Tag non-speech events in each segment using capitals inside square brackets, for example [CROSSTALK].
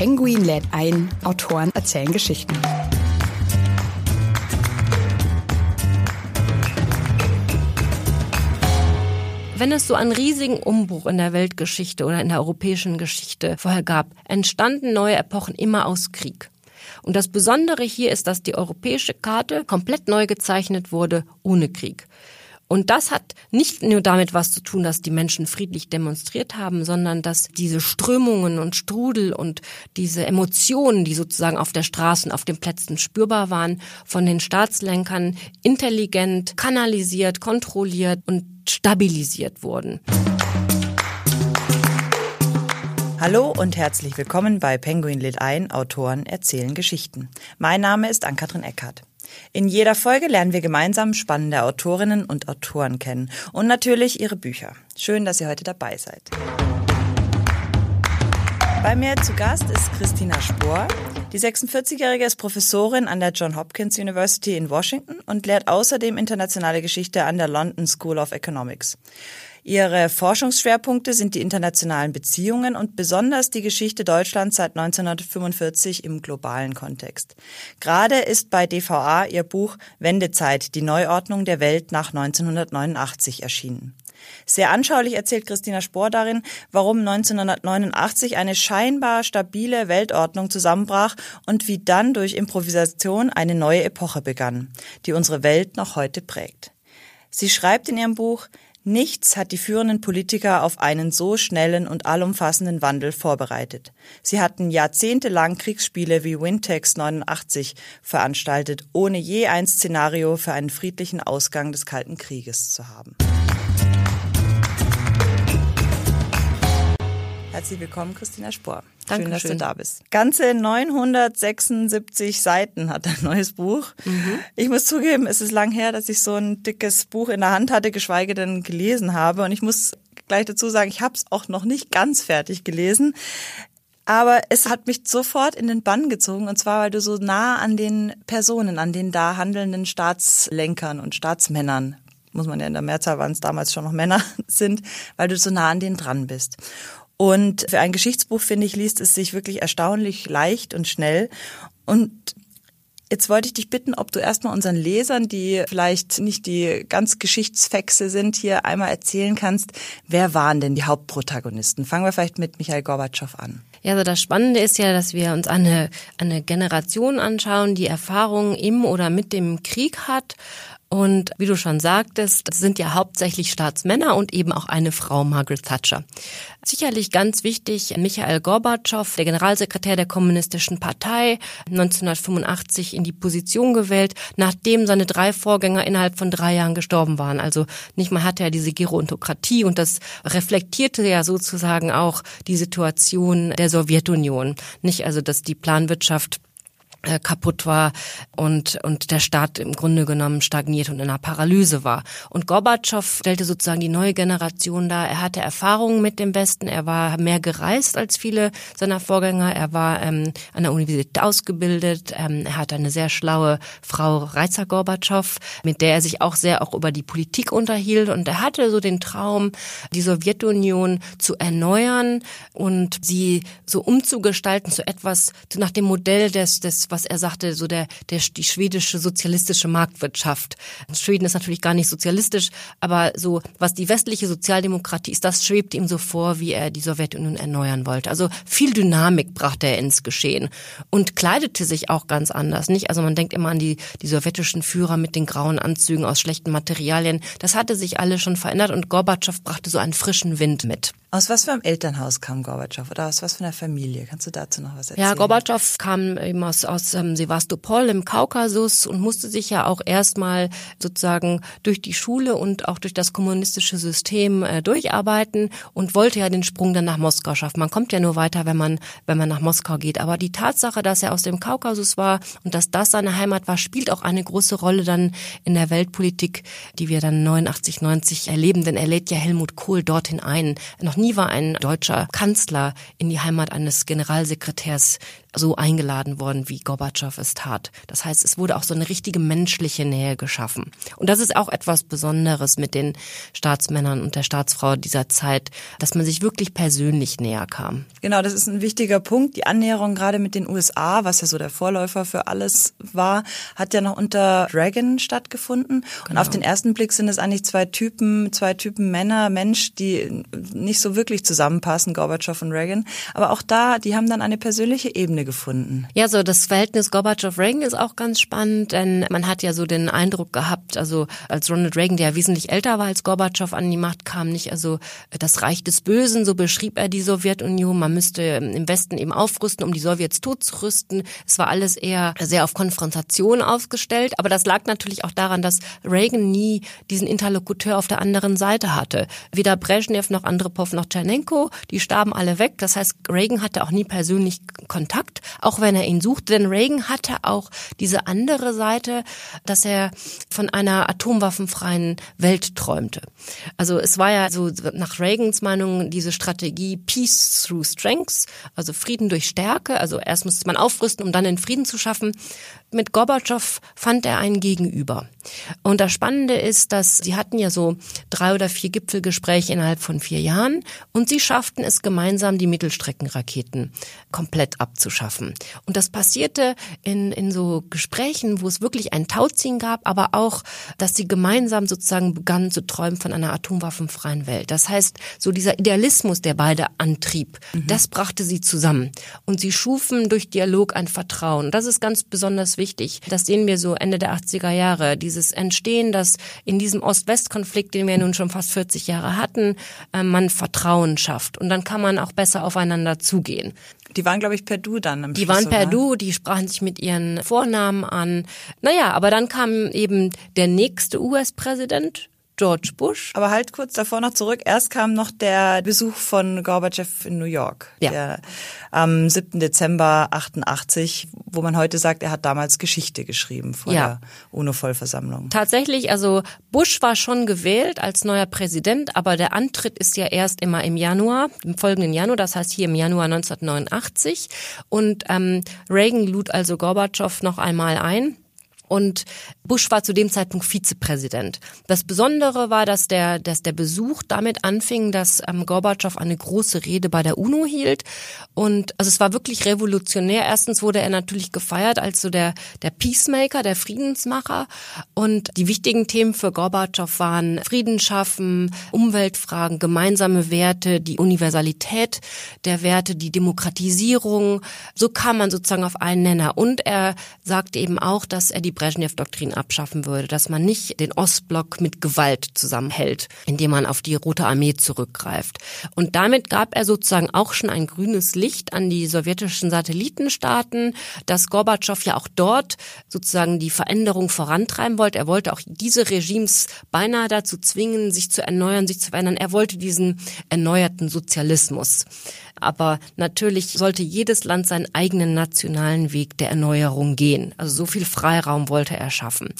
Penguin lädt ein, Autoren erzählen Geschichten. Wenn es so einen riesigen Umbruch in der Weltgeschichte oder in der europäischen Geschichte vorher gab, entstanden neue Epochen immer aus Krieg. Und das Besondere hier ist, dass die europäische Karte komplett neu gezeichnet wurde ohne Krieg. Und das hat nicht nur damit was zu tun, dass die Menschen friedlich demonstriert haben, sondern dass diese Strömungen und Strudel und diese Emotionen, die sozusagen auf der Straße und auf den Plätzen spürbar waren, von den Staatslenkern intelligent, kanalisiert, kontrolliert und stabilisiert wurden. Hallo und herzlich willkommen bei Penguin lädt ein, Autoren erzählen Geschichten. Mein Name ist Ann-Kathrin Eckhardt. In jeder Folge lernen wir gemeinsam spannende Autorinnen und Autoren kennen und natürlich ihre Bücher. Schön, dass ihr heute dabei seid. Bei mir zu Gast ist Christina Spohr. Die 46-Jährige ist Professorin an der John Hopkins University in Washington und lehrt außerdem internationale Geschichte an der London School of Economics. Ihre Forschungsschwerpunkte sind die internationalen Beziehungen und besonders die Geschichte Deutschlands seit 1945 im globalen Kontext. Gerade ist bei DVA ihr Buch Wendezeit, die Neuordnung der Welt nach 1989 erschienen. Sehr anschaulich erzählt Christina Spohr darin, warum 1989 eine scheinbar stabile Weltordnung zusammenbrach und wie dann durch Improvisation eine neue Epoche begann, die unsere Welt noch heute prägt. Sie schreibt in ihrem Buch, Nichts hat die führenden Politiker auf einen so schnellen und allumfassenden Wandel vorbereitet. Sie hatten jahrzehntelang Kriegsspiele wie Wintex 89 veranstaltet, ohne je ein Szenario für einen friedlichen Ausgang des Kalten Krieges zu haben. Herzlich willkommen, Christina Spohr. Schön, dass du da bist. Ganze 976 Seiten hat ein neues Buch. Mhm. Ich muss zugeben, es ist lang her, dass ich so ein dickes Buch in der Hand hatte, geschweige denn gelesen habe. Und ich muss gleich dazu sagen, ich habe es auch noch nicht ganz fertig gelesen. Aber es hat mich sofort in den Bann gezogen, und zwar, weil du so nah an den Personen, an den da handelnden Staatslenkern und Staatsmännern muss man ja in der Mehrzahl waren es damals schon noch Männer [LAUGHS] sind, weil du so nah an denen dran bist. Und für ein Geschichtsbuch, finde ich, liest es sich wirklich erstaunlich leicht und schnell. Und Jetzt wollte ich dich bitten, ob du erstmal unseren Lesern, die vielleicht nicht die ganz Geschichtsfexe sind, hier einmal erzählen kannst, wer waren denn die Hauptprotagonisten? Fangen wir vielleicht mit Michael Gorbatschow an. Ja, also das Spannende ist ja, dass wir uns eine, eine Generation anschauen, die Erfahrungen im oder mit dem Krieg hat und wie du schon sagtest, sind ja hauptsächlich Staatsmänner und eben auch eine Frau, Margaret Thatcher. Sicherlich ganz wichtig, Michael Gorbatschow, der Generalsekretär der Kommunistischen Partei, 1985 in die Position gewählt, nachdem seine drei Vorgänger innerhalb von drei Jahren gestorben waren. Also nicht mal hatte er diese Gerontokratie und das reflektierte ja sozusagen auch die Situation der Sowjetunion. Nicht also, dass die Planwirtschaft kaputt war und, und der Staat im Grunde genommen stagniert und in einer Paralyse war. Und Gorbatschow stellte sozusagen die neue Generation dar. Er hatte Erfahrungen mit dem Westen, er war mehr gereist als viele seiner Vorgänger, er war ähm, an der Universität ausgebildet, ähm, er hatte eine sehr schlaue Frau Reizer Gorbatschow, mit der er sich auch sehr auch über die Politik unterhielt und er hatte so den Traum, die Sowjetunion zu erneuern und sie so umzugestalten zu etwas nach dem Modell des, des was er sagte, so der, der, die schwedische sozialistische Marktwirtschaft. Schweden ist natürlich gar nicht sozialistisch, aber so, was die westliche Sozialdemokratie ist, das schwebt ihm so vor, wie er die Sowjetunion erneuern wollte. Also viel Dynamik brachte er ins Geschehen und kleidete sich auch ganz anders, nicht? Also man denkt immer an die, die sowjetischen Führer mit den grauen Anzügen aus schlechten Materialien. Das hatte sich alles schon verändert und Gorbatschow brachte so einen frischen Wind mit. Aus was für einem Elternhaus kam Gorbatschow oder aus was für einer Familie? Kannst du dazu noch was erzählen? Ja, Gorbatschow kam eben aus, aus aus ähm, Sevastopol im Kaukasus und musste sich ja auch erstmal sozusagen durch die Schule und auch durch das kommunistische System äh, durcharbeiten und wollte ja den Sprung dann nach Moskau schaffen. Man kommt ja nur weiter, wenn man, wenn man nach Moskau geht. Aber die Tatsache, dass er aus dem Kaukasus war und dass das seine Heimat war, spielt auch eine große Rolle dann in der Weltpolitik, die wir dann 89, 90 erleben. Denn er lädt ja Helmut Kohl dorthin ein. Noch nie war ein deutscher Kanzler in die Heimat eines Generalsekretärs so eingeladen worden, wie Gorbatschow es tat. Das heißt, es wurde auch so eine richtige menschliche Nähe geschaffen. Und das ist auch etwas Besonderes mit den Staatsmännern und der Staatsfrau dieser Zeit, dass man sich wirklich persönlich näher kam. Genau, das ist ein wichtiger Punkt. Die Annäherung gerade mit den USA, was ja so der Vorläufer für alles war, hat ja noch unter Reagan stattgefunden. Genau. Und auf den ersten Blick sind es eigentlich zwei Typen, zwei Typen Männer, Mensch, die nicht so wirklich zusammenpassen, Gorbatschow und Reagan. Aber auch da, die haben dann eine persönliche Ebene Ebene gefunden. Ja, so das Verhältnis Gorbatschow-Reagan ist auch ganz spannend, denn man hat ja so den Eindruck gehabt, also als Ronald Reagan, der ja wesentlich älter war als Gorbatschow an die Macht kam, nicht also das Reich des Bösen, so beschrieb er die Sowjetunion. Man müsste im Westen eben aufrüsten, um die Sowjets totzurüsten. Es war alles eher sehr auf Konfrontation aufgestellt, aber das lag natürlich auch daran, dass Reagan nie diesen Interlokuteur auf der anderen Seite hatte. Weder Brezhnev noch Andropov noch Tschernenko, die starben alle weg. Das heißt, Reagan hatte auch nie persönlich Kontakt Kontakt, auch wenn er ihn sucht. Denn Reagan hatte auch diese andere Seite, dass er von einer atomwaffenfreien Welt träumte. Also es war ja so nach Reagans Meinung diese Strategie Peace through Strengths, also Frieden durch Stärke. Also erst musste man aufrüsten, um dann den Frieden zu schaffen mit Gorbatschow fand er ein Gegenüber. Und das Spannende ist, dass sie hatten ja so drei oder vier Gipfelgespräche innerhalb von vier Jahren und sie schafften es gemeinsam, die Mittelstreckenraketen komplett abzuschaffen. Und das passierte in, in so Gesprächen, wo es wirklich ein Tauziehen gab, aber auch, dass sie gemeinsam sozusagen begannen zu träumen von einer atomwaffenfreien Welt. Das heißt, so dieser Idealismus, der beide antrieb, mhm. das brachte sie zusammen. Und sie schufen durch Dialog ein Vertrauen. Das ist ganz besonders wichtig. Das sehen wir so Ende der 80er Jahre. Dieses Entstehen, dass in diesem Ost-West-Konflikt, den wir nun schon fast 40 Jahre hatten, äh, man Vertrauen schafft. Und dann kann man auch besser aufeinander zugehen. Die waren, glaube ich, per Du dann am Die Schluss, waren per oder? Du, die sprachen sich mit ihren Vornamen an. Naja, aber dann kam eben der nächste US-Präsident, George Bush. Aber halt kurz davor noch zurück. Erst kam noch der Besuch von Gorbatschow in New York. Ja. Der, am 7. Dezember 88, wo man heute sagt, er hat damals Geschichte geschrieben vor Ja. der UNO-Vollversammlung. Tatsächlich, also Bush war schon gewählt als neuer Präsident, aber der Antritt ist ja erst immer im Januar, im folgenden Januar, das heißt hier im Januar 1989. Und ähm, Reagan lud also Gorbatschow noch einmal ein. Und Bush war zu dem Zeitpunkt Vizepräsident. Das Besondere war, dass der, dass der Besuch damit anfing, dass ähm, Gorbatschow eine große Rede bei der UNO hielt. Und also es war wirklich revolutionär. Erstens wurde er natürlich gefeiert als so der, der Peacemaker, der Friedensmacher. Und die wichtigen Themen für Gorbatschow waren Frieden schaffen, Umweltfragen, gemeinsame Werte, die Universalität der Werte, die Demokratisierung. So kam man sozusagen auf einen Nenner. Und er sagte eben auch, dass er die Brezhnev-Doktrin abschaffen würde, dass man nicht den Ostblock mit Gewalt zusammenhält, indem man auf die Rote Armee zurückgreift. Und damit gab er sozusagen auch schon ein grünes Licht an die sowjetischen Satellitenstaaten, dass Gorbatschow ja auch dort sozusagen die Veränderung vorantreiben wollte. Er wollte auch diese Regimes beinahe dazu zwingen, sich zu erneuern, sich zu verändern. Er wollte diesen erneuerten Sozialismus. Aber natürlich sollte jedes Land seinen eigenen nationalen Weg der Erneuerung gehen. Also so viel Freiraum wollte er schaffen.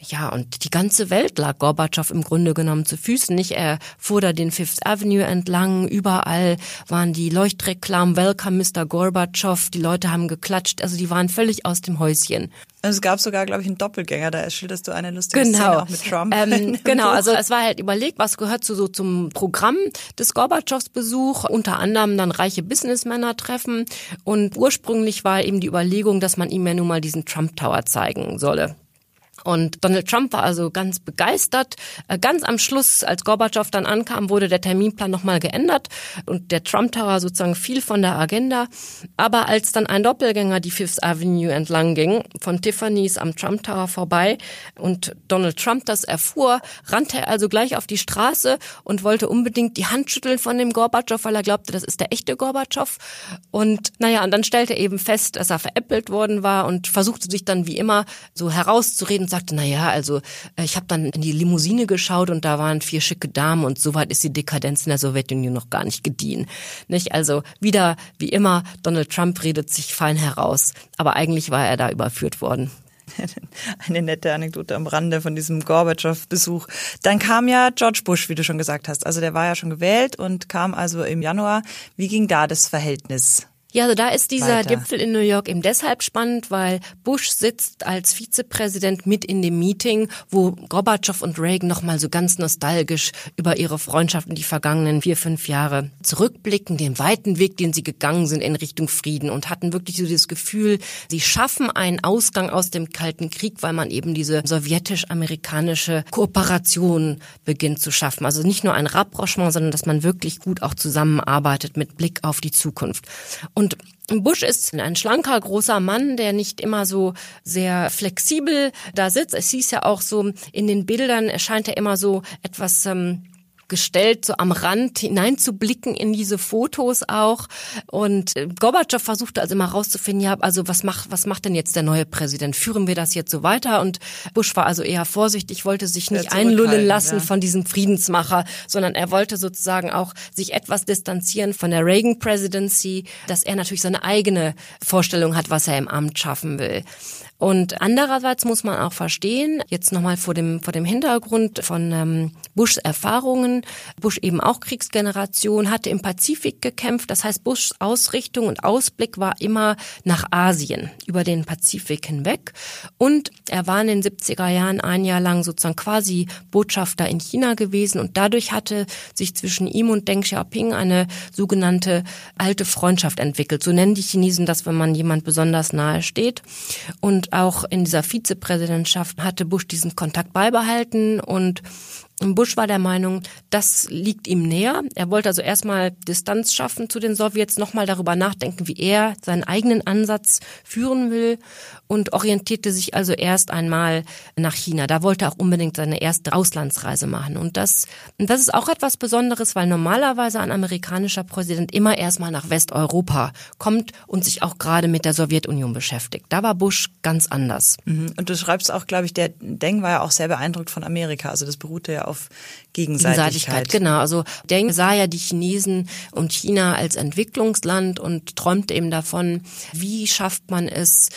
Ja, und die ganze Welt lag Gorbatschow im Grunde genommen zu Füßen. Nicht, er fuhr da den Fifth Avenue entlang. Überall waren die Leuchtreklamen Welcome Mr. Gorbatschow. Die Leute haben geklatscht. Also die waren völlig aus dem Häuschen. Und es gab sogar, glaube ich, einen Doppelgänger. Da schilderst du eine lustige Genau. Szene auch mit Trump. Ähm, [LAUGHS] genau, also es war halt überlegt, was gehört so, so zum Programm des Gorbatschows Besuch. Unter anderem dann reiche Businessmänner treffen. Und ursprünglich war eben die Überlegung, dass man ihm ja nun mal diesen Trump Tower zeigen solle. Und Donald Trump war also ganz begeistert. Äh, ganz am Schluss, als Gorbatschow dann ankam, wurde der Terminplan nochmal geändert und der Trump Tower sozusagen fiel von der Agenda. Aber als dann ein Doppelgänger die Fifth Avenue entlang ging, von Tiffany's am Trump Tower vorbei und Donald Trump das erfuhr, rannte er also gleich auf die Straße und wollte unbedingt die Hand schütteln von dem Gorbatschow, weil er glaubte, das ist der echte Gorbatschow. Und naja, und dann stellte er eben fest, dass er veräppelt worden war und versuchte sich dann wie immer so herauszureden und sagte, na ja, also äh, ich habe dann in die Limousine geschaut und da waren vier schicke Damen und soweit ist die Dekadenz in der Sowjetunion noch gar nicht gediehen. Nicht? Also wieder wie immer, Donald Trump redet sich fein heraus, aber eigentlich war er da überführt worden. [LAUGHS] Eine nette Anekdote am Rande von diesem Gorbatschow-Besuch. Dann kam ja George Bush, wie du schon gesagt hast. Also der war ja schon gewählt und kam also im Januar. Wie ging da das Verhältnis? Ja, also da ist dieser weiter. Gipfel in New York eben deshalb spannend, weil Bush sitzt als Vizepräsident mit in dem Meeting, wo Gorbatschow und Reagan nochmal so ganz nostalgisch über ihre Freundschaft in die vergangenen vier, fünf Jahre zurückblicken, den weiten Weg, den sie gegangen sind in Richtung Frieden und hatten wirklich so das Gefühl, sie schaffen einen Ausgang aus dem Kalten Krieg, weil man eben diese sowjetisch-amerikanische Kooperation beginnt zu schaffen. Also nicht nur ein Rapprochement, sondern dass man wirklich gut auch zusammenarbeitet mit Blick auf die Zukunft. Und Bush ist ein schlanker, großer Mann, der nicht immer so sehr flexibel da sitzt. Es hieß ja auch so, in den Bildern erscheint er immer so etwas ähm, gestellt, so am Rand hineinzublicken in diese Fotos auch. Und äh, Gorbatschow versuchte also immer rauszufinden, ja, also was macht, was macht denn jetzt der neue Präsident? Führen wir das jetzt so weiter? Und Bush war also eher vorsichtig, wollte sich nicht einlullen lassen ja. von diesem Friedensmacher, sondern er wollte sozusagen auch sich etwas distanzieren von der Reagan Presidency, dass er natürlich seine eigene Vorstellung hat, was er im Amt schaffen will. Und andererseits muss man auch verstehen, jetzt nochmal vor dem, vor dem Hintergrund von ähm, Bushs Erfahrungen, Bush eben auch Kriegsgeneration, hatte im Pazifik gekämpft. Das heißt, Bushs Ausrichtung und Ausblick war immer nach Asien, über den Pazifik hinweg. Und er war in den 70er Jahren ein Jahr lang sozusagen quasi Botschafter in China gewesen. Und dadurch hatte sich zwischen ihm und Deng Xiaoping eine sogenannte alte Freundschaft entwickelt. So nennen die Chinesen das, wenn man jemand besonders nahe steht. Und auch in dieser Vizepräsidentschaft hatte Bush diesen Kontakt beibehalten und Bush war der Meinung, das liegt ihm näher. Er wollte also erstmal Distanz schaffen zu den Sowjets, nochmal darüber nachdenken, wie er seinen eigenen Ansatz führen will und orientierte sich also erst einmal nach China. Da wollte er auch unbedingt seine erste Auslandsreise machen. Und das, das ist auch etwas Besonderes, weil normalerweise ein amerikanischer Präsident immer erstmal nach Westeuropa kommt und sich auch gerade mit der Sowjetunion beschäftigt. Da war Bush ganz anders. Mhm. Und du schreibst auch, glaube ich, der Deng war ja auch sehr beeindruckt von Amerika. Also das beruhte ja auf Gegenseitigkeit. Gegenseitigkeit. Genau, also Deng sah ja die Chinesen und China als Entwicklungsland und träumte eben davon, wie schafft man es,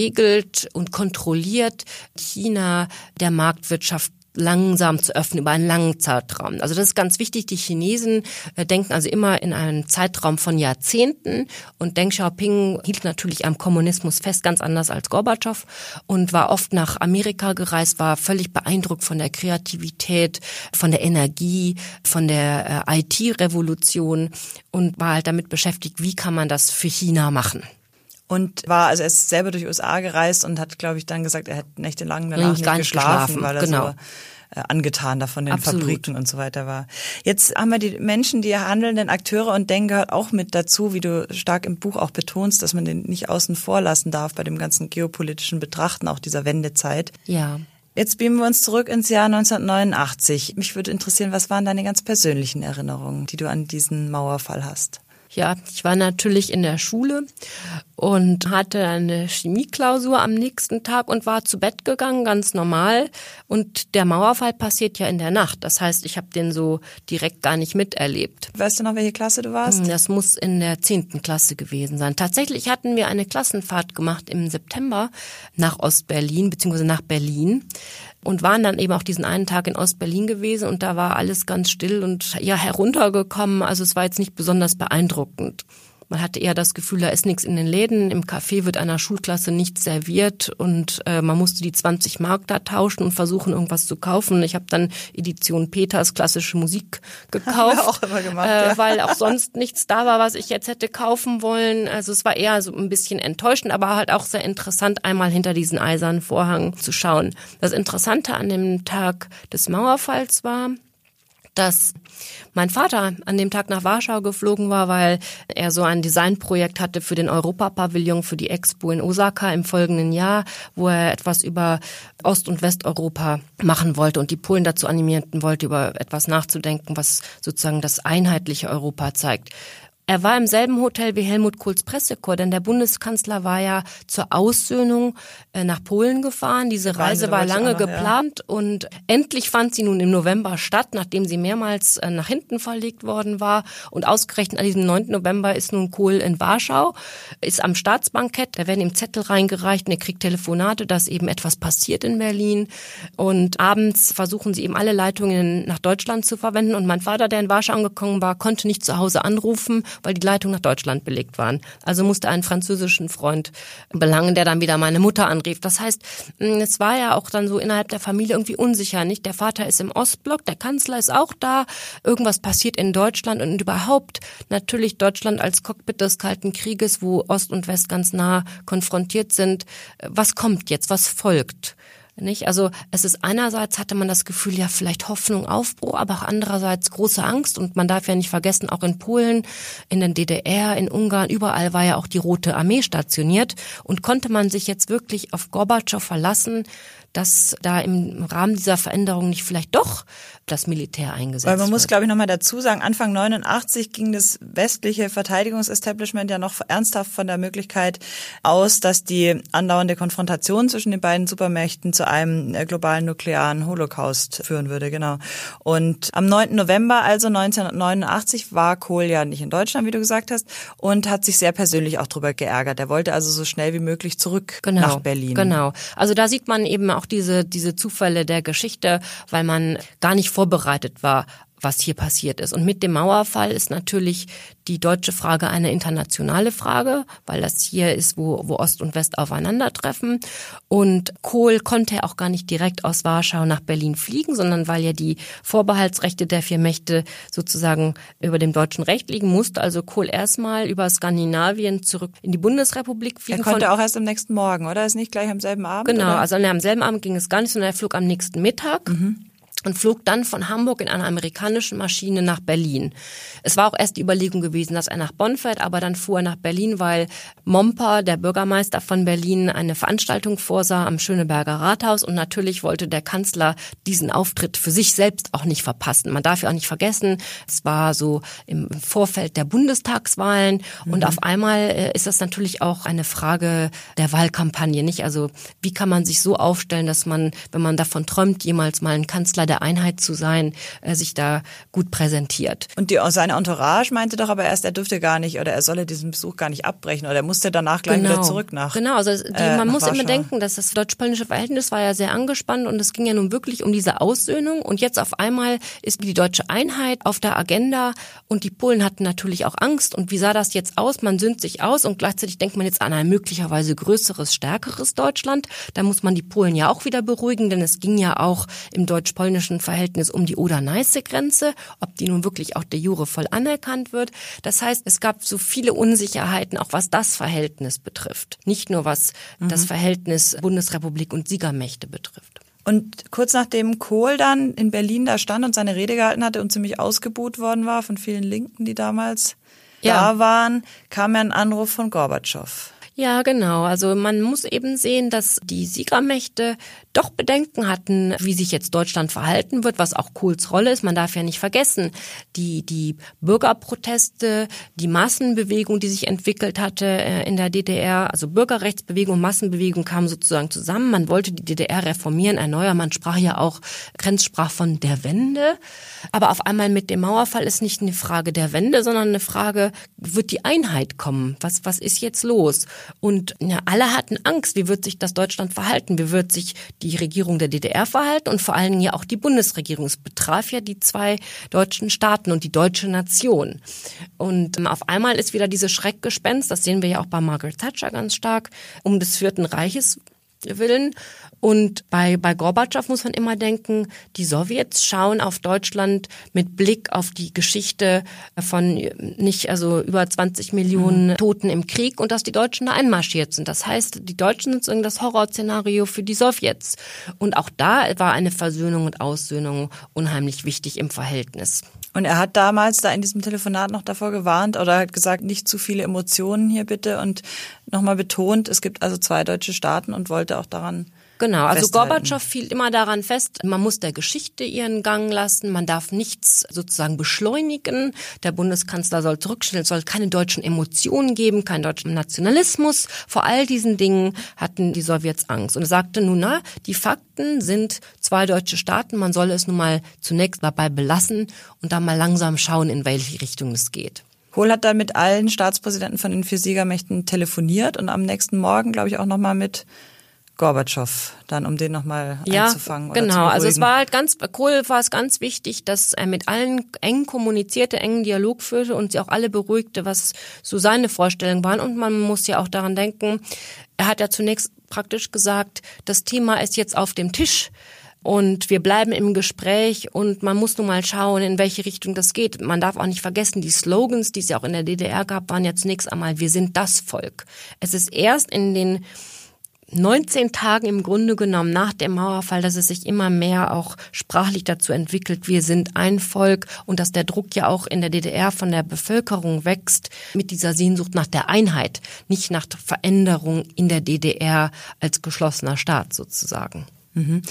geregelt und kontrolliert China der Marktwirtschaft langsam zu öffnen über einen langen Zeitraum. Also das ist ganz wichtig. Die Chinesen äh, denken also immer in einem Zeitraum von Jahrzehnten und Deng Xiaoping hielt natürlich am Kommunismus fest, ganz anders als Gorbatschow und war oft nach Amerika gereist, war völlig beeindruckt von der Kreativität, von der Energie, von der äh, IT-Revolution und war halt damit beschäftigt, wie kann man das für China machen und war, also er ist selber durch USA gereist und hat, glaube ich, dann gesagt, er hat nächtelang danach nicht, nicht geschlafen, geschlafen, weil er genau. so äh, angetan davon den Absolut. Fabriken und so weiter war. Jetzt haben wir die Menschen, die handelnden Akteure und denken gehört auch mit dazu, wie du stark im Buch auch betonst, dass man den nicht außen vor lassen darf bei dem ganzen geopolitischen Betrachten auch dieser Wendezeit. Ja. Jetzt beamen wir uns zurück ins Jahr 1989. Mich würde interessieren, was waren deine ganz persönlichen Erinnerungen, die du an diesen Mauerfall hast? Ja, ich war natürlich in der Schule und hatte eine Chemieklausur am nächsten Tag und war zu Bett gegangen, ganz normal. Und der Mauerfall passiert ja in der Nacht. Das heißt, ich habe den so direkt gar nicht miterlebt. Weißt du noch, welche Klasse du warst? Das muss in der zehnten Klasse gewesen sein. Tatsächlich hatten wir eine Klassenfahrt gemacht im September nach Ostberlin, beziehungsweise nach Berlin und waren dann eben auch diesen einen Tag in Ostberlin gewesen und da war alles ganz still und ja heruntergekommen. Also es war jetzt nicht besonders beeindruckend. Man hatte eher das Gefühl, da ist nichts in den Läden. Im Café wird einer Schulklasse nichts serviert und äh, man musste die 20 Mark da tauschen und versuchen, irgendwas zu kaufen. Ich habe dann Edition Peters klassische Musik [LAUGHS] gekauft, auch gemacht, äh, ja. weil auch [LAUGHS] sonst nichts da war, was ich jetzt hätte kaufen wollen. Also es war eher so ein bisschen enttäuschend, aber halt auch sehr interessant, einmal hinter diesen eisernen Vorhang zu schauen. Das Interessante an dem Tag des Mauerfalls war, dass mein Vater an dem Tag nach Warschau geflogen war, weil er so ein Designprojekt hatte für den Europapavillon für die Expo in Osaka im folgenden Jahr, wo er etwas über Ost- und Westeuropa machen wollte und die Polen dazu animieren wollte, über etwas nachzudenken, was sozusagen das einheitliche Europa zeigt. Er war im selben Hotel wie Helmut Kohls Pressekorps, denn der Bundeskanzler war ja zur Aussöhnung äh, nach Polen gefahren. Diese Reise war lange geplant und endlich fand sie nun im November statt, nachdem sie mehrmals äh, nach hinten verlegt worden war. Und ausgerechnet an diesem 9. November ist nun Kohl in Warschau, ist am Staatsbankett, da werden ihm Zettel reingereicht und er kriegt Telefonate, dass eben etwas passiert in Berlin. Und abends versuchen sie eben alle Leitungen nach Deutschland zu verwenden. Und mein Vater, der in Warschau angekommen war, konnte nicht zu Hause anrufen, weil die Leitungen nach Deutschland belegt waren. Also musste einen französischen Freund belangen, der dann wieder meine Mutter anrief. Das heißt, mh, es war ja auch dann so innerhalb der Familie irgendwie unsicher, nicht? Der Vater ist im Ostblock, der Kanzler ist auch da, irgendwas passiert in Deutschland und überhaupt natürlich Deutschland als Cockpit des Kalten Krieges, wo Ost und West ganz nah konfrontiert sind. Was kommt jetzt? Was folgt? Nicht? Also es ist einerseits hatte man das Gefühl, ja vielleicht Hoffnung, Aufbruch, aber auch andererseits große Angst und man darf ja nicht vergessen, auch in Polen, in der DDR, in Ungarn, überall war ja auch die Rote Armee stationiert und konnte man sich jetzt wirklich auf Gorbatschow verlassen, dass da im Rahmen dieser Veränderung nicht vielleicht doch das Militär eingesetzt Weil man muss, wird. glaube ich, nochmal dazu sagen, Anfang 89 ging das westliche Verteidigungsestablishment ja noch ernsthaft von der Möglichkeit aus, dass die andauernde Konfrontation zwischen den beiden Supermächten zu einem äh, globalen nuklearen Holocaust führen würde, genau. Und am 9. November, also 1989, war Kohl ja nicht in Deutschland, wie du gesagt hast, und hat sich sehr persönlich auch drüber geärgert. Er wollte also so schnell wie möglich zurück genau, nach Berlin. Genau. Also da sieht man eben auch diese, diese Zufälle der Geschichte, weil man gar nicht vorbereitet war was hier passiert ist. Und mit dem Mauerfall ist natürlich die deutsche Frage eine internationale Frage, weil das hier ist, wo, wo Ost und West aufeinandertreffen. Und Kohl konnte auch gar nicht direkt aus Warschau nach Berlin fliegen, sondern weil ja die Vorbehaltsrechte der vier Mächte sozusagen über dem deutschen Recht liegen, musste also Kohl erstmal über Skandinavien zurück in die Bundesrepublik Er fliegen. konnte von- auch erst am nächsten Morgen, oder? Ist nicht gleich am selben Abend? Genau, oder? also am selben Abend ging es gar nicht, sondern er flog am nächsten Mittag. Und flog dann von Hamburg in einer amerikanischen Maschine nach Berlin. Es war auch erst die Überlegung gewesen, dass er nach Bonn fährt, aber dann fuhr er nach Berlin, weil Momper, der Bürgermeister von Berlin, eine Veranstaltung vorsah am Schöneberger Rathaus und natürlich wollte der Kanzler diesen Auftritt für sich selbst auch nicht verpassen. Man darf ja auch nicht vergessen, es war so im Vorfeld der Bundestagswahlen und auf einmal äh, ist das natürlich auch eine Frage der Wahlkampagne, nicht? Also wie kann man sich so aufstellen, dass man, wenn man davon träumt, jemals mal ein Kanzler der Einheit zu sein, äh, sich da gut präsentiert. Und die, seine Entourage meinte doch aber erst, er dürfte gar nicht oder er solle diesen Besuch gar nicht abbrechen oder er musste danach gleich wieder zurück nach. Genau, also die, äh, man muss immer Warschau. denken, dass das deutsch-polnische Verhältnis war ja sehr angespannt und es ging ja nun wirklich um diese Aussöhnung und jetzt auf einmal ist die deutsche Einheit auf der Agenda und die Polen hatten natürlich auch Angst und wie sah das jetzt aus? Man söhnt sich aus und gleichzeitig denkt man jetzt an ein möglicherweise größeres, stärkeres Deutschland. Da muss man die Polen ja auch wieder beruhigen, denn es ging ja auch im deutsch-polnischen Verhältnis um die Oder-Neiße-Grenze, ob die nun wirklich auch de jure voll anerkannt wird. Das heißt, es gab so viele Unsicherheiten, auch was das Verhältnis betrifft. Nicht nur was das Verhältnis Bundesrepublik und Siegermächte betrifft. Und kurz nachdem Kohl dann in Berlin da stand und seine Rede gehalten hatte und ziemlich ausgebuht worden war von vielen Linken, die damals Ja. da waren, kam ja ein Anruf von Gorbatschow. Ja, genau. Also man muss eben sehen, dass die Siegermächte doch Bedenken hatten, wie sich jetzt Deutschland verhalten wird, was auch Kohls Rolle ist. Man darf ja nicht vergessen, die, die Bürgerproteste, die Massenbewegung, die sich entwickelt hatte äh, in der DDR, also Bürgerrechtsbewegung Massenbewegung kamen sozusagen zusammen. Man wollte die DDR reformieren, erneuern. Man sprach ja auch, Grenz sprach von der Wende. Aber auf einmal mit dem Mauerfall ist nicht eine Frage der Wende, sondern eine Frage, wird die Einheit kommen? Was, was ist jetzt los? Und ja, alle hatten Angst, wie wird sich das Deutschland verhalten, wie wird sich die Regierung der DDR verhalten und vor allen Dingen ja auch die Bundesregierung. Es betraf ja die zwei deutschen Staaten und die deutsche Nation. Und ähm, auf einmal ist wieder dieses Schreckgespenst, das sehen wir ja auch bei Margaret Thatcher ganz stark, um des Vierten Reiches willen. Und bei, bei Gorbatschow muss man immer denken, die Sowjets schauen auf Deutschland mit Blick auf die Geschichte von nicht, also über 20 Millionen mhm. Toten im Krieg und dass die Deutschen da einmarschiert sind. Das heißt, die Deutschen sind das Horrorszenario für die Sowjets. Und auch da war eine Versöhnung und Aussöhnung unheimlich wichtig im Verhältnis. Und er hat damals da in diesem Telefonat noch davor gewarnt oder hat gesagt, nicht zu viele Emotionen hier bitte und nochmal betont, es gibt also zwei deutsche Staaten und wollte auch daran Genau, also Gorbatschow fiel immer daran fest, man muss der Geschichte ihren Gang lassen, man darf nichts sozusagen beschleunigen, der Bundeskanzler soll zurückstellen, es soll keine deutschen Emotionen geben, keinen deutschen Nationalismus. Vor all diesen Dingen hatten die Sowjets Angst. Und er sagte nun, na, die Fakten sind zwei deutsche Staaten, man solle es nun mal zunächst dabei belassen und dann mal langsam schauen, in welche Richtung es geht. Kohl hat dann mit allen Staatspräsidenten von den vier Siegermächten telefoniert und am nächsten Morgen, glaube ich, auch nochmal mit Gorbatschow, dann um den nochmal ja, einzufangen. Oder genau, also es war halt ganz, Kohl war es ganz wichtig, dass er mit allen eng kommunizierte, engen Dialog führte und sie auch alle beruhigte, was so seine Vorstellungen waren. Und man muss ja auch daran denken, er hat ja zunächst praktisch gesagt, das Thema ist jetzt auf dem Tisch. Und wir bleiben im Gespräch und man muss nun mal schauen, in welche Richtung das geht. Man darf auch nicht vergessen, die Slogans, die es ja auch in der DDR gab, waren ja zunächst einmal, wir sind das Volk. Es ist erst in den 19 Tagen im Grunde genommen nach dem Mauerfall, dass es sich immer mehr auch sprachlich dazu entwickelt, wir sind ein Volk und dass der Druck ja auch in der DDR von der Bevölkerung wächst mit dieser Sehnsucht nach der Einheit, nicht nach Veränderung in der DDR als geschlossener Staat sozusagen. Mhm.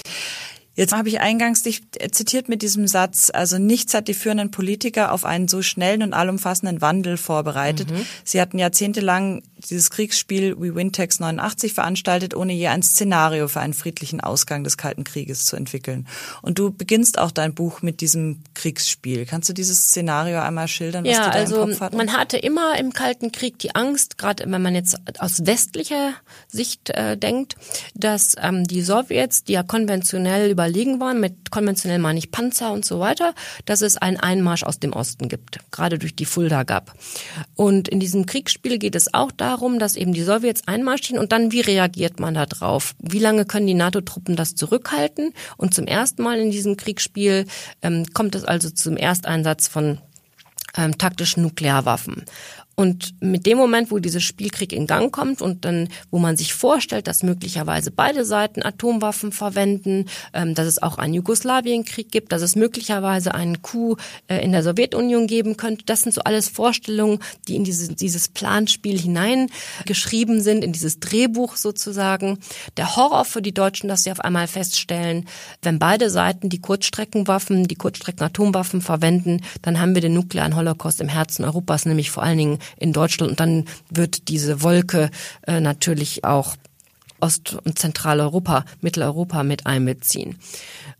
Jetzt habe ich eingangs dich zitiert mit diesem Satz, also nichts hat die führenden Politiker auf einen so schnellen und allumfassenden Wandel vorbereitet. Mhm. Sie hatten jahrzehntelang dieses Kriegsspiel We Win Text 89 veranstaltet, ohne je ein Szenario für einen friedlichen Ausgang des Kalten Krieges zu entwickeln. Und du beginnst auch dein Buch mit diesem Kriegsspiel. Kannst du dieses Szenario einmal schildern, was ja, du da also im Kopf hattest? Man hatte immer im Kalten Krieg die Angst, gerade wenn man jetzt aus westlicher Sicht äh, denkt, dass ähm, die Sowjets, die ja konventionell überlegen waren, mit konventionell meine ich Panzer und so weiter, dass es einen Einmarsch aus dem Osten gibt, gerade durch die Fulda gab. Und in diesem Kriegsspiel geht es auch darum, darum, dass eben die Sowjets einmarschieren und dann, wie reagiert man da drauf? Wie lange können die NATO-Truppen das zurückhalten? Und zum ersten Mal in diesem Kriegsspiel ähm, kommt es also zum Ersteinsatz von ähm, taktischen Nuklearwaffen. Und mit dem Moment, wo dieser Spielkrieg in Gang kommt und dann, wo man sich vorstellt, dass möglicherweise beide Seiten Atomwaffen verwenden, ähm, dass es auch einen Jugoslawienkrieg gibt, dass es möglicherweise einen Coup äh, in der Sowjetunion geben könnte, das sind so alles Vorstellungen, die in dieses, dieses Planspiel hineingeschrieben sind, in dieses Drehbuch sozusagen. Der Horror für die Deutschen, dass sie auf einmal feststellen, wenn beide Seiten die Kurzstreckenwaffen, die Kurzstreckenatomwaffen verwenden, dann haben wir den nuklearen Holocaust im Herzen Europas, nämlich vor allen Dingen in Deutschland. Und dann wird diese Wolke äh, natürlich auch Ost- und Zentraleuropa, Mitteleuropa mit einbeziehen.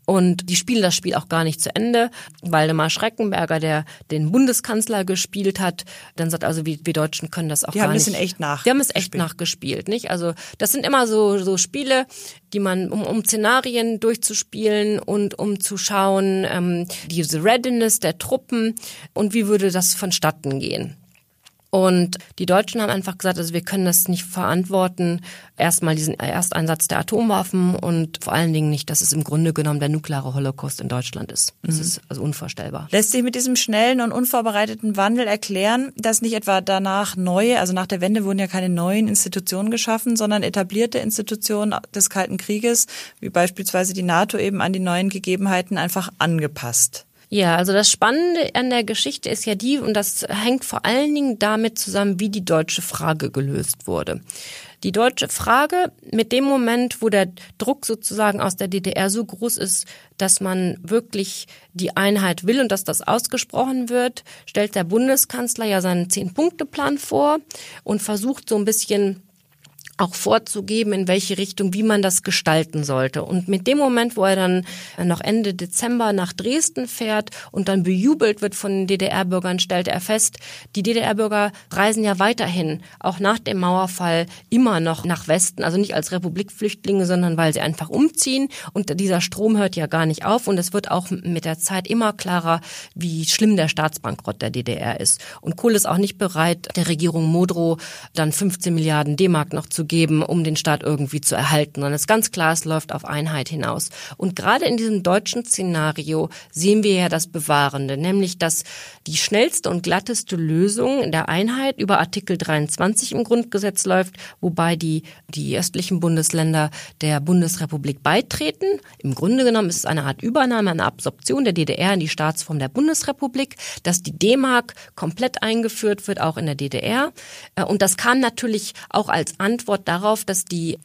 Und die spielen das Spiel auch gar nicht zu Ende. Waldemar Schreckenberger, der den Bundeskanzler gespielt hat, dann sagt also, wir, wir Deutschen können das auch die gar nicht. Die haben es echt nach. Die haben es echt nachgespielt, nicht? Also das sind immer so so Spiele, die man um, um Szenarien durchzuspielen und um zu schauen, ähm, diese Readiness der Truppen und wie würde das vonstatten gehen. Und die Deutschen haben einfach gesagt, also wir können das nicht verantworten, erstmal diesen Ersteinsatz der Atomwaffen und vor allen Dingen nicht, dass es im Grunde genommen der nukleare Holocaust in Deutschland ist. Das mhm. ist also unvorstellbar. Lässt sich mit diesem schnellen und unvorbereiteten Wandel erklären, dass nicht etwa danach neue, also nach der Wende wurden ja keine neuen Institutionen geschaffen, sondern etablierte Institutionen des Kalten Krieges, wie beispielsweise die NATO eben an die neuen Gegebenheiten einfach angepasst? Ja, also das Spannende an der Geschichte ist ja die, und das hängt vor allen Dingen damit zusammen, wie die deutsche Frage gelöst wurde. Die deutsche Frage, mit dem Moment, wo der Druck sozusagen aus der DDR so groß ist, dass man wirklich die Einheit will und dass das ausgesprochen wird, stellt der Bundeskanzler ja seinen Zehn-Punkte-Plan vor und versucht so ein bisschen auch vorzugeben, in welche Richtung, wie man das gestalten sollte. Und mit dem Moment, wo er dann noch Ende Dezember nach Dresden fährt und dann bejubelt wird von den DDR-Bürgern, stellte er fest, die DDR-Bürger reisen ja weiterhin, auch nach dem Mauerfall, immer noch nach Westen, also nicht als Republikflüchtlinge, sondern weil sie einfach umziehen. Und dieser Strom hört ja gar nicht auf. Und es wird auch mit der Zeit immer klarer, wie schlimm der Staatsbankrott der DDR ist. Und Kohl ist auch nicht bereit, der Regierung Modrow dann 15 Milliarden D-Mark noch zu geben, um den Staat irgendwie zu erhalten. Und es ist ganz klar, es läuft auf Einheit hinaus. Und gerade in diesem deutschen Szenario sehen wir ja das Bewahrende, nämlich dass die schnellste und glatteste Lösung in der Einheit über Artikel 23 im Grundgesetz läuft, wobei die, die östlichen Bundesländer der Bundesrepublik beitreten. Im Grunde genommen ist es eine Art Übernahme, eine Absorption der DDR in die Staatsform der Bundesrepublik, dass die D-Mark komplett eingeführt wird, auch in der DDR. Äh, und das kam natürlich auch als Antwort Antwort darauf, dass die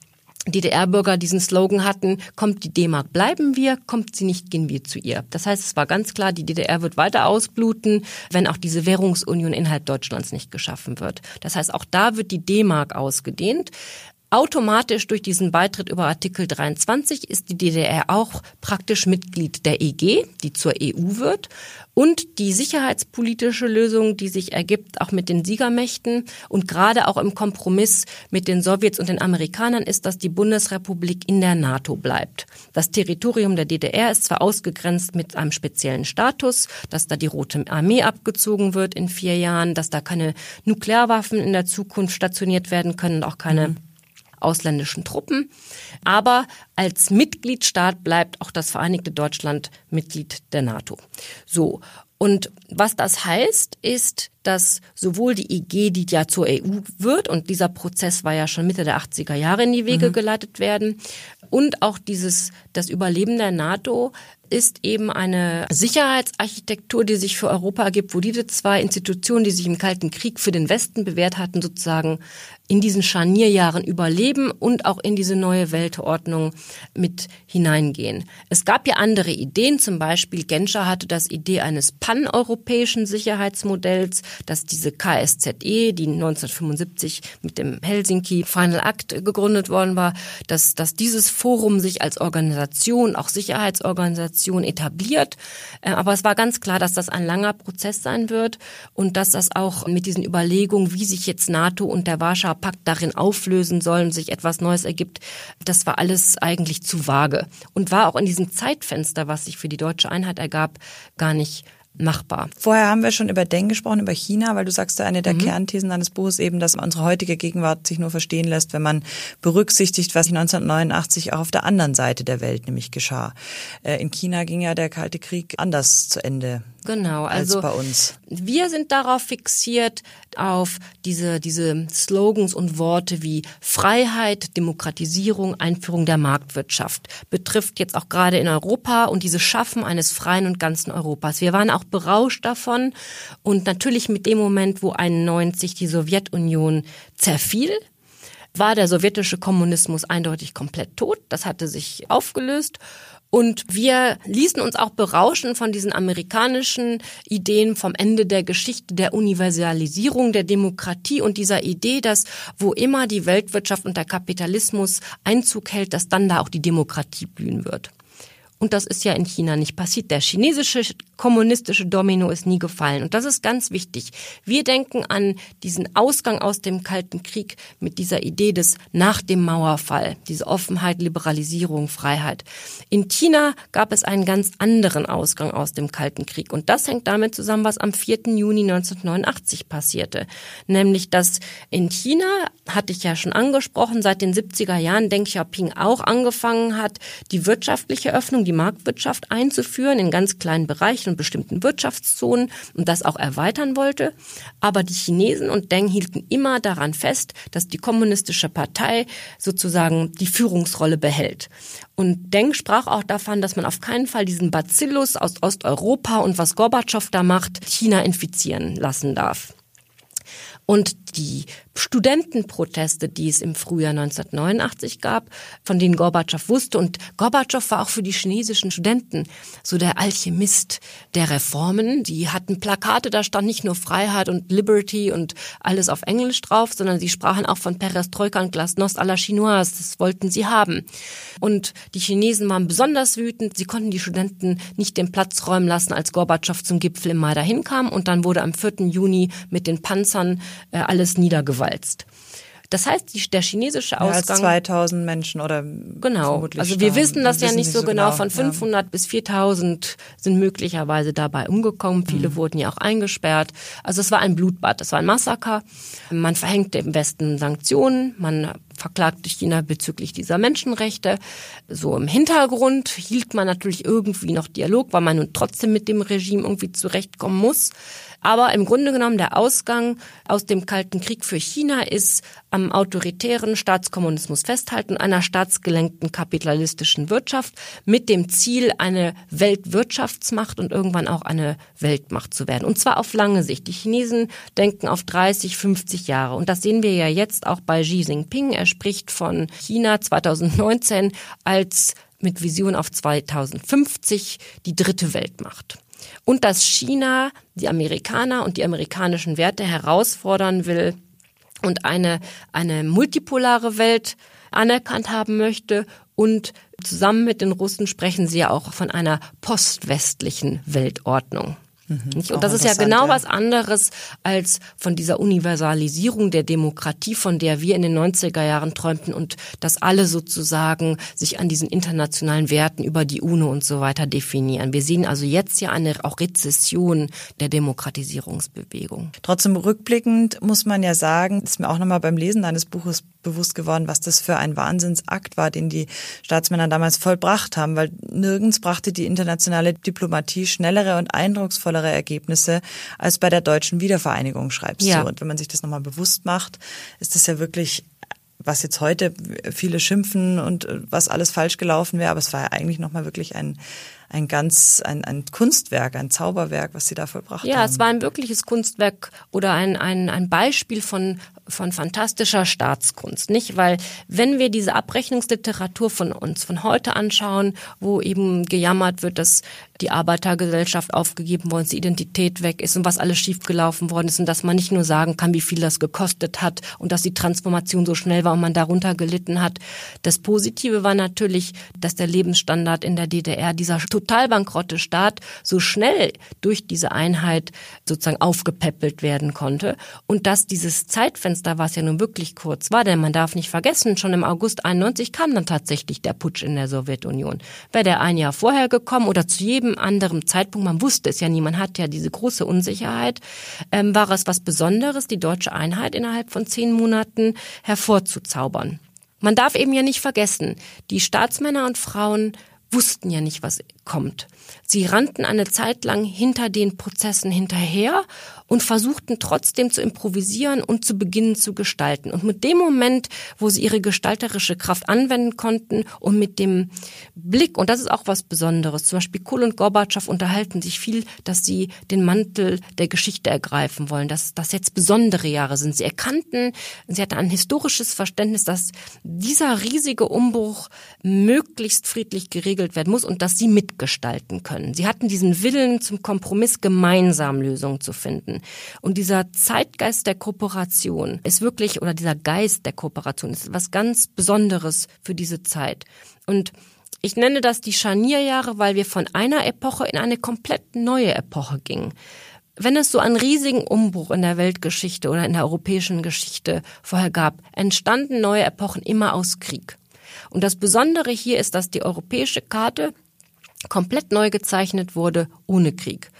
DDR-Bürger diesen Slogan hatten, kommt die D-Mark, bleiben wir, kommt sie nicht, gehen wir zu ihr. Das heißt, es war ganz klar, die DDR wird weiter ausbluten, wenn auch diese Währungsunion innerhalb Deutschlands nicht geschaffen wird. Das heißt, auch da wird die D-Mark ausgedehnt. Automatisch durch diesen Beitritt über Artikel 23 ist die DDR auch praktisch Mitglied der EG, die zur EU wird. Und die sicherheitspolitische Lösung, die sich ergibt, auch mit den Siegermächten und gerade auch im Kompromiss mit den Sowjets und den Amerikanern, ist, dass die Bundesrepublik in der NATO bleibt. Das Territorium der DDR ist zwar ausgegrenzt mit einem speziellen Status, dass da die Rote Armee abgezogen wird in vier Jahren, dass da keine Nuklearwaffen in der Zukunft stationiert werden können, auch keine mhm ausländischen Truppen. Aber als Mitgliedstaat bleibt auch das Vereinigte Deutschland Mitglied der NATO. So. Und was das heißt, ist, dass sowohl die IG, die ja zur EU wird, und dieser Prozess war ja schon Mitte der 80er Jahre in die Wege mhm. geleitet werden, und auch dieses, das Überleben der NATO ist eben eine Sicherheitsarchitektur, die sich für Europa ergibt, wo diese zwei Institutionen, die sich im Kalten Krieg für den Westen bewährt hatten, sozusagen in diesen Scharnierjahren überleben und auch in diese neue Weltordnung mit hineingehen. Es gab ja andere Ideen, zum Beispiel Genscher hatte das Idee eines paneuropäischen Sicherheitsmodells, dass diese KSZE, die 1975 mit dem Helsinki Final Act gegründet worden war, dass, dass dieses Forum sich als Organisation, auch Sicherheitsorganisation etabliert. Äh, aber es war ganz klar, dass das ein langer Prozess sein wird und dass das auch mit diesen Überlegungen, wie sich jetzt NATO und der Warschauer Pakt darin auflösen sollen, sich etwas Neues ergibt, das war alles eigentlich zu vage und war auch in diesem Zeitfenster, was sich für die deutsche Einheit ergab, gar nicht machbar. Vorher haben wir schon über Deng gesprochen, über China, weil du sagst, eine der mhm. Kernthesen deines Buches eben, dass unsere heutige Gegenwart sich nur verstehen lässt, wenn man berücksichtigt, was 1989 auch auf der anderen Seite der Welt nämlich geschah. Äh, in China ging ja der Kalte Krieg anders zu Ende. Genau, also bei uns. wir sind darauf fixiert, auf diese, diese Slogans und Worte wie Freiheit, Demokratisierung, Einführung der Marktwirtschaft. Betrifft jetzt auch gerade in Europa und diese Schaffen eines freien und ganzen Europas. Wir waren auch berauscht davon und natürlich mit dem Moment, wo 91 die Sowjetunion zerfiel, war der sowjetische Kommunismus eindeutig komplett tot. Das hatte sich aufgelöst. Und wir ließen uns auch berauschen von diesen amerikanischen Ideen vom Ende der Geschichte, der Universalisierung der Demokratie und dieser Idee, dass wo immer die Weltwirtschaft und der Kapitalismus Einzug hält, dass dann da auch die Demokratie blühen wird. Und das ist ja in China nicht passiert. Der chinesische kommunistische Domino ist nie gefallen. Und das ist ganz wichtig. Wir denken an diesen Ausgang aus dem Kalten Krieg mit dieser Idee des nach dem Mauerfall, diese Offenheit, Liberalisierung, Freiheit. In China gab es einen ganz anderen Ausgang aus dem Kalten Krieg. Und das hängt damit zusammen, was am 4. Juni 1989 passierte. Nämlich, dass in China, hatte ich ja schon angesprochen, seit den 70er Jahren Deng Xiaoping auch angefangen hat, die wirtschaftliche Öffnung die Marktwirtschaft einzuführen in ganz kleinen Bereichen und bestimmten Wirtschaftszonen und das auch erweitern wollte. Aber die Chinesen und Deng hielten immer daran fest, dass die kommunistische Partei sozusagen die Führungsrolle behält. Und Deng sprach auch davon, dass man auf keinen Fall diesen Bacillus aus Osteuropa und was Gorbatschow da macht, China infizieren lassen darf. Und die Studentenproteste, die es im Frühjahr 1989 gab, von denen Gorbatschow wusste. Und Gorbatschow war auch für die chinesischen Studenten so der Alchemist der Reformen. Die hatten Plakate, da stand nicht nur Freiheit und Liberty und alles auf Englisch drauf, sondern sie sprachen auch von Perestroika und Glasnost à la Chinoise. Das wollten sie haben. Und die Chinesen waren besonders wütend. Sie konnten die Studenten nicht den Platz räumen lassen, als Gorbatschow zum Gipfel im Mai dahin kam. Und dann wurde am 4. Juni mit den Panzern äh, alles niedergewalzt. Das heißt, der chinesische Ausgang. Mehr als 2000 Menschen oder genau. Also wir wissen das ja nicht so genau. genau. Von 500 ja. bis 4000 sind möglicherweise dabei umgekommen. Viele mhm. wurden ja auch eingesperrt. Also es war ein Blutbad, es war ein Massaker. Man verhängte im Westen Sanktionen. Man verklagte China bezüglich dieser Menschenrechte. So im Hintergrund hielt man natürlich irgendwie noch Dialog, weil man nun trotzdem mit dem Regime irgendwie zurechtkommen muss. Aber im Grunde genommen der Ausgang aus dem Kalten Krieg für China ist am autoritären Staatskommunismus festhalten, einer staatsgelenkten kapitalistischen Wirtschaft mit dem Ziel, eine Weltwirtschaftsmacht und irgendwann auch eine Weltmacht zu werden. Und zwar auf lange Sicht. Die Chinesen denken auf 30, 50 Jahre. Und das sehen wir ja jetzt auch bei Xi Jinping. Er spricht von China 2019 als mit Vision auf 2050 die dritte Weltmacht und dass China die Amerikaner und die amerikanischen Werte herausfordern will und eine, eine multipolare Welt anerkannt haben möchte und zusammen mit den Russen sprechen sie ja auch von einer postwestlichen Weltordnung. Mhm, und das ist ja genau was anderes als von dieser Universalisierung der Demokratie, von der wir in den 90er Jahren träumten und dass alle sozusagen sich an diesen internationalen Werten über die UNO und so weiter definieren. Wir sehen also jetzt ja eine auch Rezession der Demokratisierungsbewegung. Trotzdem rückblickend muss man ja sagen, ist mir auch nochmal beim Lesen deines Buches bewusst geworden, was das für ein Wahnsinnsakt war, den die Staatsmänner damals vollbracht haben, weil nirgends brachte die internationale Diplomatie schnellere und eindrucksvollere Ergebnisse als bei der deutschen Wiedervereinigung, schreibst ja. du. Und wenn man sich das nochmal bewusst macht, ist das ja wirklich was jetzt heute viele schimpfen und was alles falsch gelaufen wäre, aber es war ja eigentlich nochmal wirklich ein, ein ganz, ein, ein Kunstwerk, ein Zauberwerk, was sie da vollbracht ja, haben. Ja, es war ein wirkliches Kunstwerk oder ein, ein, ein Beispiel von, von fantastischer Staatskunst, nicht? Weil wenn wir diese Abrechnungsliteratur von uns von heute anschauen, wo eben gejammert wird, dass die Arbeitergesellschaft aufgegeben worden ist, die Identität weg ist und was alles schiefgelaufen worden ist und dass man nicht nur sagen kann, wie viel das gekostet hat und dass die Transformation so schnell war und man darunter gelitten hat. Das Positive war natürlich, dass der Lebensstandard in der DDR, dieser total bankrotte Staat, so schnell durch diese Einheit sozusagen aufgepäppelt werden konnte und dass dieses Zeitfenster, was ja nun wirklich kurz war, denn man darf nicht vergessen, schon im August 91 kam dann tatsächlich der Putsch in der Sowjetunion. Wäre der ein Jahr vorher gekommen oder zu jedem jedem anderen Zeitpunkt, man wusste es ja nie, man hat ja diese große Unsicherheit, ähm, war es was Besonderes, die deutsche Einheit innerhalb von zehn Monaten hervorzuzaubern. Man darf eben ja nicht vergessen, die Staatsmänner und Frauen wussten ja nicht, was kommt. Sie rannten eine Zeit lang hinter den Prozessen hinterher und versuchten trotzdem zu improvisieren und zu beginnen zu gestalten. Und mit dem Moment, wo sie ihre gestalterische Kraft anwenden konnten und mit dem Blick, und das ist auch was Besonderes, zum Beispiel Kohl und Gorbatschow unterhalten sich viel, dass sie den Mantel der Geschichte ergreifen wollen, dass das jetzt besondere Jahre sind. Sie erkannten, sie hatten ein historisches Verständnis, dass dieser riesige Umbruch möglichst friedlich geregelt werden muss und dass sie mitgestalten können. Sie hatten diesen Willen zum Kompromiss, gemeinsam Lösungen zu finden. Und dieser Zeitgeist der Kooperation ist wirklich, oder dieser Geist der Kooperation ist was ganz Besonderes für diese Zeit. Und ich nenne das die Scharnierjahre, weil wir von einer Epoche in eine komplett neue Epoche gingen. Wenn es so einen riesigen Umbruch in der Weltgeschichte oder in der europäischen Geschichte vorher gab, entstanden neue Epochen immer aus Krieg. Und das Besondere hier ist, dass die europäische Karte komplett neu gezeichnet wurde ohne Krieg.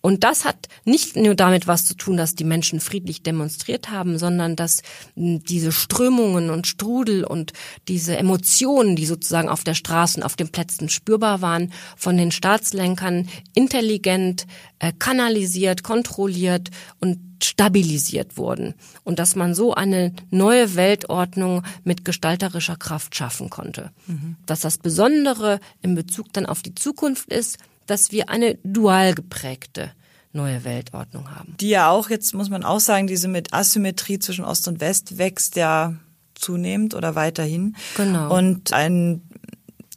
Und das hat nicht nur damit was zu tun, dass die Menschen friedlich demonstriert haben, sondern dass diese Strömungen und Strudel und diese Emotionen, die sozusagen auf der Straße und auf den Plätzen spürbar waren, von den Staatslenkern intelligent äh, kanalisiert, kontrolliert und stabilisiert wurden und dass man so eine neue Weltordnung mit gestalterischer Kraft schaffen konnte. Mhm. Dass das Besondere in Bezug dann auf die Zukunft ist, dass wir eine dual geprägte neue Weltordnung haben. Die ja auch, jetzt muss man auch sagen, diese mit Asymmetrie zwischen Ost und West wächst ja zunehmend oder weiterhin. Genau. Und ein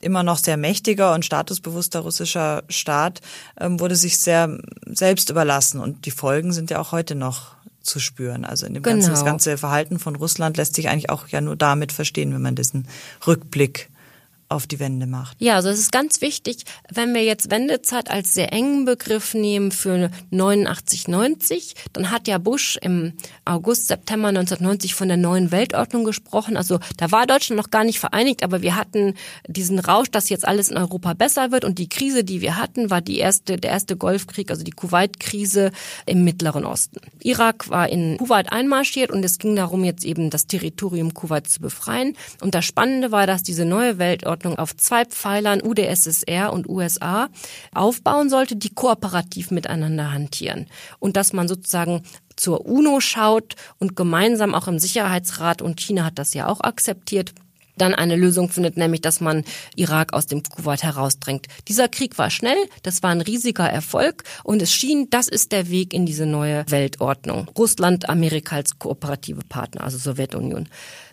immer noch sehr mächtiger und statusbewusster russischer Staat ähm, wurde sich sehr selbst überlassen und die Folgen sind ja auch heute noch zu spüren. Also in dem genau. ganzen, das ganze Verhalten von Russland lässt sich eigentlich auch ja nur damit verstehen, wenn man diesen Rückblick auf die Wende macht. Ja, also es ist ganz wichtig, wenn wir jetzt Wendezeit als sehr engen Begriff nehmen für 89, 90, dann hat ja Bush im August, September 1990 von der neuen Weltordnung gesprochen. Also da war Deutschland noch gar nicht vereinigt, aber wir hatten diesen Rausch, dass jetzt alles in Europa besser wird und die Krise, die wir hatten, war die erste, der erste Golfkrieg, also die Kuwait-Krise im Mittleren Osten. Irak war in Kuwait einmarschiert und es ging darum, jetzt eben das Territorium Kuwait zu befreien. Und das Spannende war, dass diese neue Weltordnung Ordnung auf zwei Pfeilern UdSSR und USA aufbauen sollte, die kooperativ miteinander hantieren. Und dass man sozusagen zur UNO schaut und gemeinsam auch im Sicherheitsrat, und China hat das ja auch akzeptiert, dann eine Lösung findet, nämlich dass man Irak aus dem Kuwait herausdrängt. Dieser Krieg war schnell, das war ein riesiger Erfolg und es schien, das ist der Weg in diese neue Weltordnung. Russland, Amerika als kooperative Partner, also Sowjetunion.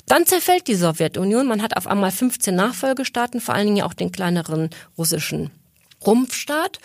Dann zerfällt die Sowjetunion. Man hat auf einmal 15 Nachfolgestaaten, vor allen Dingen auch den kleineren russischen Rumpfstaat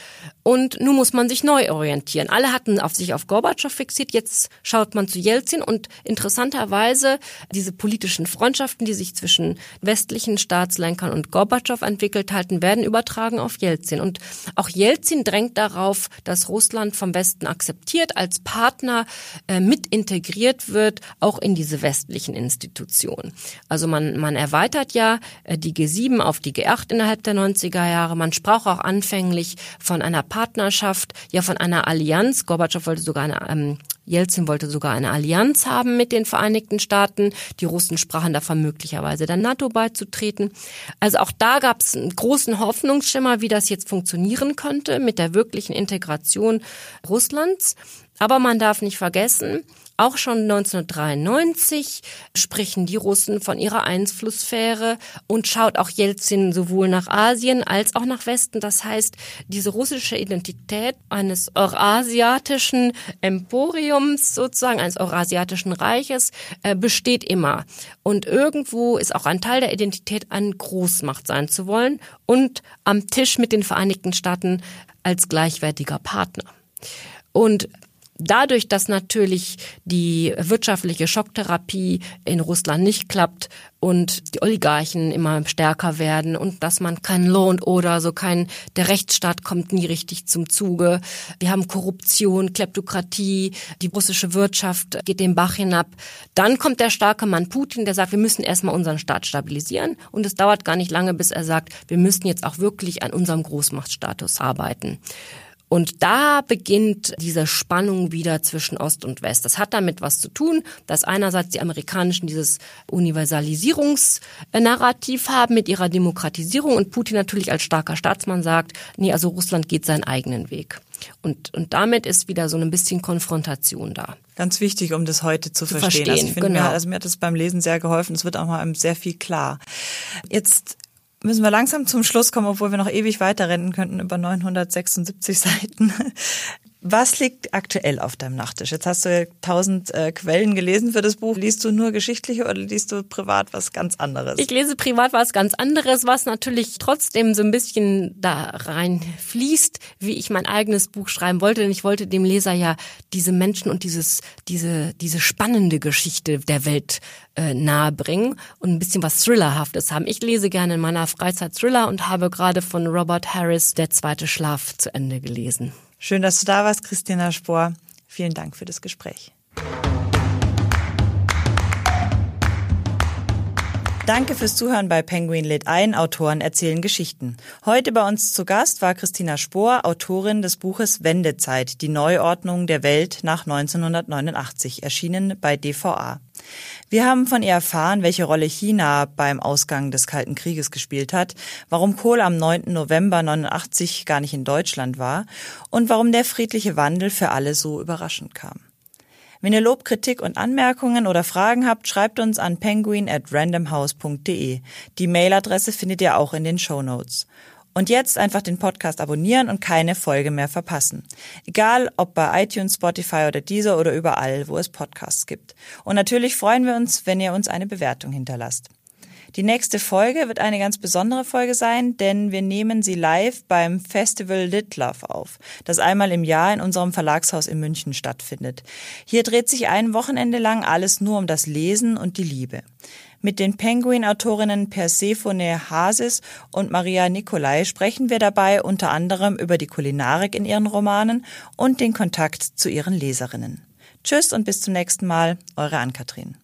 und nun muss man sich neu orientieren. Alle hatten auf sich auf Gorbatschow fixiert, jetzt schaut man zu Jelzin und interessanterweise diese politischen Freundschaften, die sich zwischen westlichen Staatslenkern und Gorbatschow entwickelt halten, werden übertragen auf Jelzin. Und auch Jelzin drängt darauf, dass Russland vom Westen akzeptiert, als Partner äh, mit integriert wird, auch in diese westlichen Institutionen. Also man, man erweitert ja äh, die G7 auf die G8 innerhalb der 90er Jahre. Man sprach auch anfänglich von einer Partnerschaft, ja von einer Allianz. Gorbatschow wollte sogar eine, ähm, Jelzin wollte sogar eine Allianz haben mit den Vereinigten Staaten. Die Russen sprachen davon möglicherweise der NATO beizutreten. Also auch da gab es einen großen Hoffnungsschimmer, wie das jetzt funktionieren könnte mit der wirklichen Integration Russlands. Aber man darf nicht vergessen, auch schon 1993 sprechen die Russen von ihrer Einflusssphäre und schaut auch Jelzin sowohl nach Asien als auch nach Westen. Das heißt, diese russische Identität eines eurasiatischen Emporiums sozusagen, eines eurasiatischen Reiches äh, besteht immer. Und irgendwo ist auch ein Teil der Identität, eine Großmacht sein zu wollen und am Tisch mit den Vereinigten Staaten als gleichwertiger Partner. Und Dadurch, dass natürlich die wirtschaftliche Schocktherapie in Russland nicht klappt und die Oligarchen immer stärker werden und dass man kein Law and Order, so kein, der Rechtsstaat kommt nie richtig zum Zuge. Wir haben Korruption, Kleptokratie, die russische Wirtschaft geht den Bach hinab. Dann kommt der starke Mann Putin, der sagt, wir müssen erstmal unseren Staat stabilisieren und es dauert gar nicht lange, bis er sagt, wir müssen jetzt auch wirklich an unserem Großmachtstatus arbeiten. Und da beginnt diese Spannung wieder zwischen Ost und West. Das hat damit was zu tun, dass einerseits die Amerikanischen dieses Universalisierungsnarrativ haben mit ihrer Demokratisierung und Putin natürlich als starker Staatsmann sagt, nee, also Russland geht seinen eigenen Weg. Und, und damit ist wieder so ein bisschen Konfrontation da. Ganz wichtig, um das heute zu, zu verstehen. verstehen. Also ich finde, genau. mir, also mir hat das beim Lesen sehr geholfen. Es wird auch mal sehr viel klar. Jetzt müssen wir langsam zum Schluss kommen, obwohl wir noch ewig weiterrennen könnten über 976 Seiten. Was liegt aktuell auf deinem Nachttisch? Jetzt hast du tausend äh, Quellen gelesen für das Buch. Liest du nur geschichtliche oder liest du privat was ganz anderes? Ich lese privat was ganz anderes, was natürlich trotzdem so ein bisschen da rein fließt, wie ich mein eigenes Buch schreiben wollte. Denn ich wollte dem Leser ja diese Menschen und dieses, diese, diese spannende Geschichte der Welt äh, nahebringen und ein bisschen was Thrillerhaftes haben. Ich lese gerne in meiner Freizeit Thriller und habe gerade von Robert Harris Der zweite Schlaf zu Ende gelesen. Schön, dass du da warst, Christina Spohr. Vielen Dank für das Gespräch. Danke fürs Zuhören bei Penguin lädt ein. Autoren erzählen Geschichten. Heute bei uns zu Gast war Christina Spohr, Autorin des Buches Wendezeit, die Neuordnung der Welt nach 1989, erschienen bei DVA. Wir haben von ihr erfahren, welche Rolle China beim Ausgang des Kalten Krieges gespielt hat, warum Kohl am 9. November 89 gar nicht in Deutschland war und warum der friedliche Wandel für alle so überraschend kam. Wenn ihr Lob, Kritik und Anmerkungen oder Fragen habt, schreibt uns an penguin at randomhouse.de. Die Mailadresse findet ihr auch in den Show Notes. Und jetzt einfach den Podcast abonnieren und keine Folge mehr verpassen. Egal ob bei iTunes, Spotify oder Deezer oder überall, wo es Podcasts gibt. Und natürlich freuen wir uns, wenn ihr uns eine Bewertung hinterlasst. Die nächste Folge wird eine ganz besondere Folge sein, denn wir nehmen sie live beim Festival Lit Love auf, das einmal im Jahr in unserem Verlagshaus in München stattfindet. Hier dreht sich ein Wochenende lang alles nur um das Lesen und die Liebe. Mit den Penguin-Autorinnen Persephone Hasis und Maria Nicolai sprechen wir dabei unter anderem über die Kulinarik in ihren Romanen und den Kontakt zu ihren Leserinnen. Tschüss und bis zum nächsten Mal, eure Ann-Kathrin.